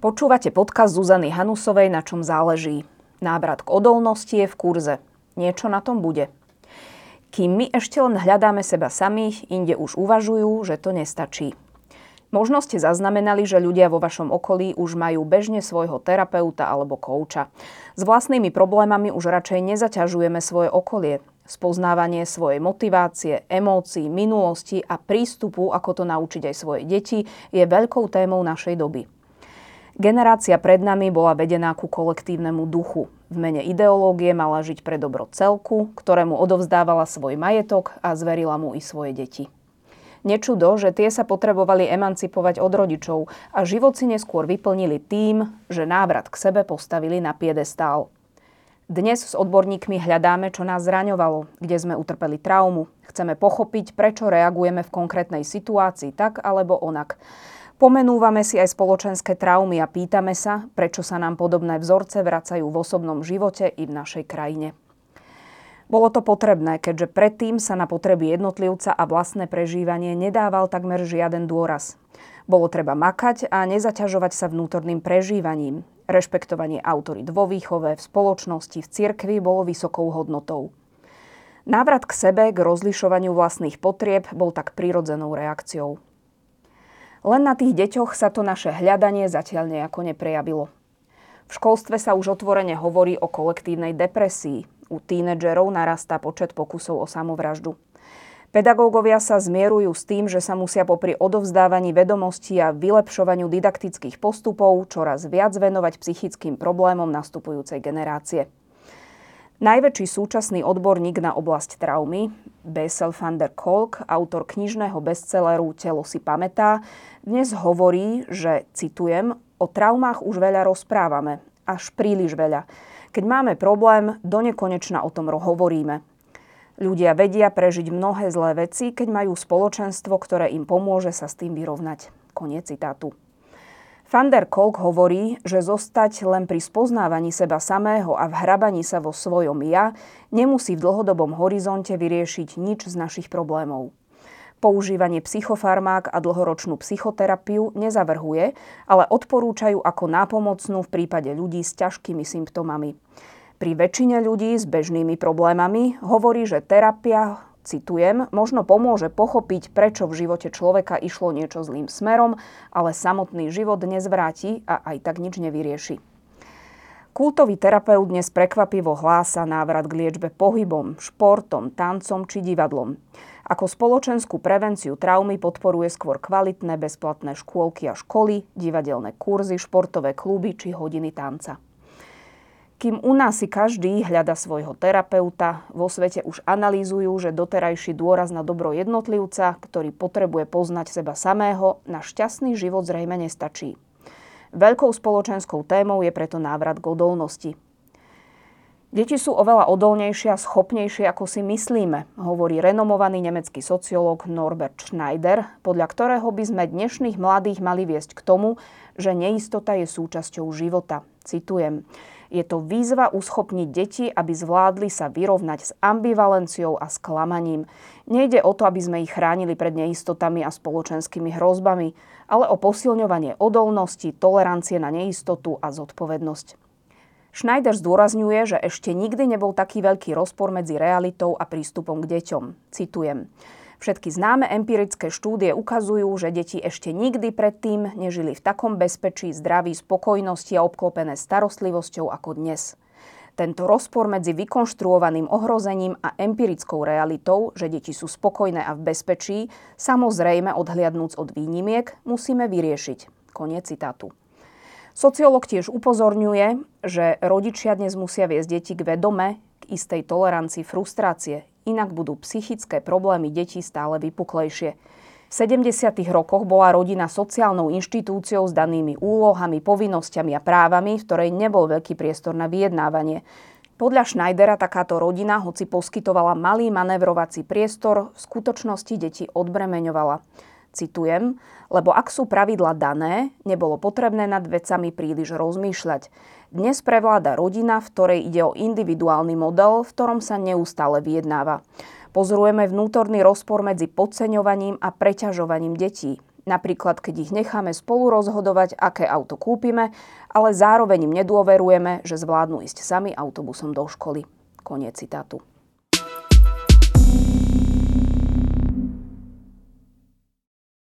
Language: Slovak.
Počúvate podcast Zuzany Hanusovej, na čom záleží. Návrat k odolnosti je v kurze. Niečo na tom bude. Kým my ešte len hľadáme seba samých, inde už uvažujú, že to nestačí. Možno ste zaznamenali, že ľudia vo vašom okolí už majú bežne svojho terapeuta alebo kouča. S vlastnými problémami už radšej nezaťažujeme svoje okolie. Spoznávanie svojej motivácie, emócií, minulosti a prístupu, ako to naučiť aj svoje deti, je veľkou témou našej doby. Generácia pred nami bola vedená ku kolektívnemu duchu. V mene ideológie mala žiť pre dobro celku, ktorému odovzdávala svoj majetok a zverila mu i svoje deti. Nečudo, že tie sa potrebovali emancipovať od rodičov a život si neskôr vyplnili tým, že návrat k sebe postavili na piedestál. Dnes s odborníkmi hľadáme, čo nás zraňovalo, kde sme utrpeli traumu. Chceme pochopiť, prečo reagujeme v konkrétnej situácii tak alebo onak. Pomenúvame si aj spoločenské traumy a pýtame sa, prečo sa nám podobné vzorce vracajú v osobnom živote i v našej krajine. Bolo to potrebné, keďže predtým sa na potreby jednotlivca a vlastné prežívanie nedával takmer žiaden dôraz. Bolo treba makať a nezaťažovať sa vnútorným prežívaním. Rešpektovanie autorít vo výchove, v spoločnosti, v cirkvi bolo vysokou hodnotou. Návrat k sebe, k rozlišovaniu vlastných potrieb bol tak prirodzenou reakciou. Len na tých deťoch sa to naše hľadanie zatiaľ nejako neprejavilo. V školstve sa už otvorene hovorí o kolektívnej depresii. U tínedžerov narastá počet pokusov o samovraždu. Pedagógovia sa zmierujú s tým, že sa musia popri odovzdávaní vedomostí a vylepšovaniu didaktických postupov čoraz viac venovať psychickým problémom nastupujúcej generácie. Najväčší súčasný odborník na oblasť traumy, Bessel van der Kolk, autor knižného bestselleru Telo si pamätá, dnes hovorí, že, citujem, o traumách už veľa rozprávame, až príliš veľa. Keď máme problém, do nekonečna o tom hovoríme. Ľudia vedia prežiť mnohé zlé veci, keď majú spoločenstvo, ktoré im pomôže sa s tým vyrovnať. Koniec citátu. Van der Kolk hovorí, že zostať len pri spoznávaní seba samého a vhrabaní sa vo svojom ja nemusí v dlhodobom horizonte vyriešiť nič z našich problémov. Používanie psychofarmák a dlhoročnú psychoterapiu nezavrhuje, ale odporúčajú ako nápomocnú v prípade ľudí s ťažkými symptómami. Pri väčšine ľudí s bežnými problémami hovorí, že terapia citujem, možno pomôže pochopiť, prečo v živote človeka išlo niečo zlým smerom, ale samotný život nezvráti a aj tak nič nevyrieši. Kultový terapeut dnes prekvapivo hlása návrat k liečbe pohybom, športom, tancom či divadlom. Ako spoločenskú prevenciu traumy podporuje skôr kvalitné bezplatné škôlky a školy, divadelné kurzy, športové kluby či hodiny tanca. Kým u nás si každý hľada svojho terapeuta, vo svete už analýzujú, že doterajší dôraz na dobro jednotlivca, ktorý potrebuje poznať seba samého, na šťastný život zrejme nestačí. Veľkou spoločenskou témou je preto návrat k odolnosti. Deti sú oveľa odolnejšie a schopnejšie, ako si myslíme, hovorí renomovaný nemecký sociológ Norbert Schneider, podľa ktorého by sme dnešných mladých mali viesť k tomu, že neistota je súčasťou života. Citujem. Je to výzva uschopniť deti, aby zvládli sa vyrovnať s ambivalenciou a sklamaním. Nejde o to, aby sme ich chránili pred neistotami a spoločenskými hrozbami, ale o posilňovanie odolnosti, tolerancie na neistotu a zodpovednosť. Schneider zdôrazňuje, že ešte nikdy nebol taký veľký rozpor medzi realitou a prístupom k deťom. Citujem. Všetky známe empirické štúdie ukazujú, že deti ešte nikdy predtým nežili v takom bezpečí, zdraví, spokojnosti a obklopené starostlivosťou ako dnes. Tento rozpor medzi vykonštruovaným ohrozením a empirickou realitou, že deti sú spokojné a v bezpečí, samozrejme odhliadnúc od výnimiek, musíme vyriešiť. Koniec citátu. Sociológ tiež upozorňuje, že rodičia dnes musia viesť deti k vedome, k istej tolerancii frustrácie, inak budú psychické problémy detí stále vypuklejšie. V 70. rokoch bola rodina sociálnou inštitúciou s danými úlohami, povinnosťami a právami, v ktorej nebol veľký priestor na vyjednávanie. Podľa Schneidera takáto rodina, hoci poskytovala malý manevrovací priestor, v skutočnosti deti odbremeňovala. Citujem, lebo ak sú pravidla dané, nebolo potrebné nad vecami príliš rozmýšľať. Dnes prevláda rodina, v ktorej ide o individuálny model, v ktorom sa neustále vyjednáva. Pozorujeme vnútorný rozpor medzi podceňovaním a preťažovaním detí. Napríklad, keď ich necháme spolu rozhodovať, aké auto kúpime, ale zároveň im nedôverujeme, že zvládnu ísť sami autobusom do školy. Koniec citátu.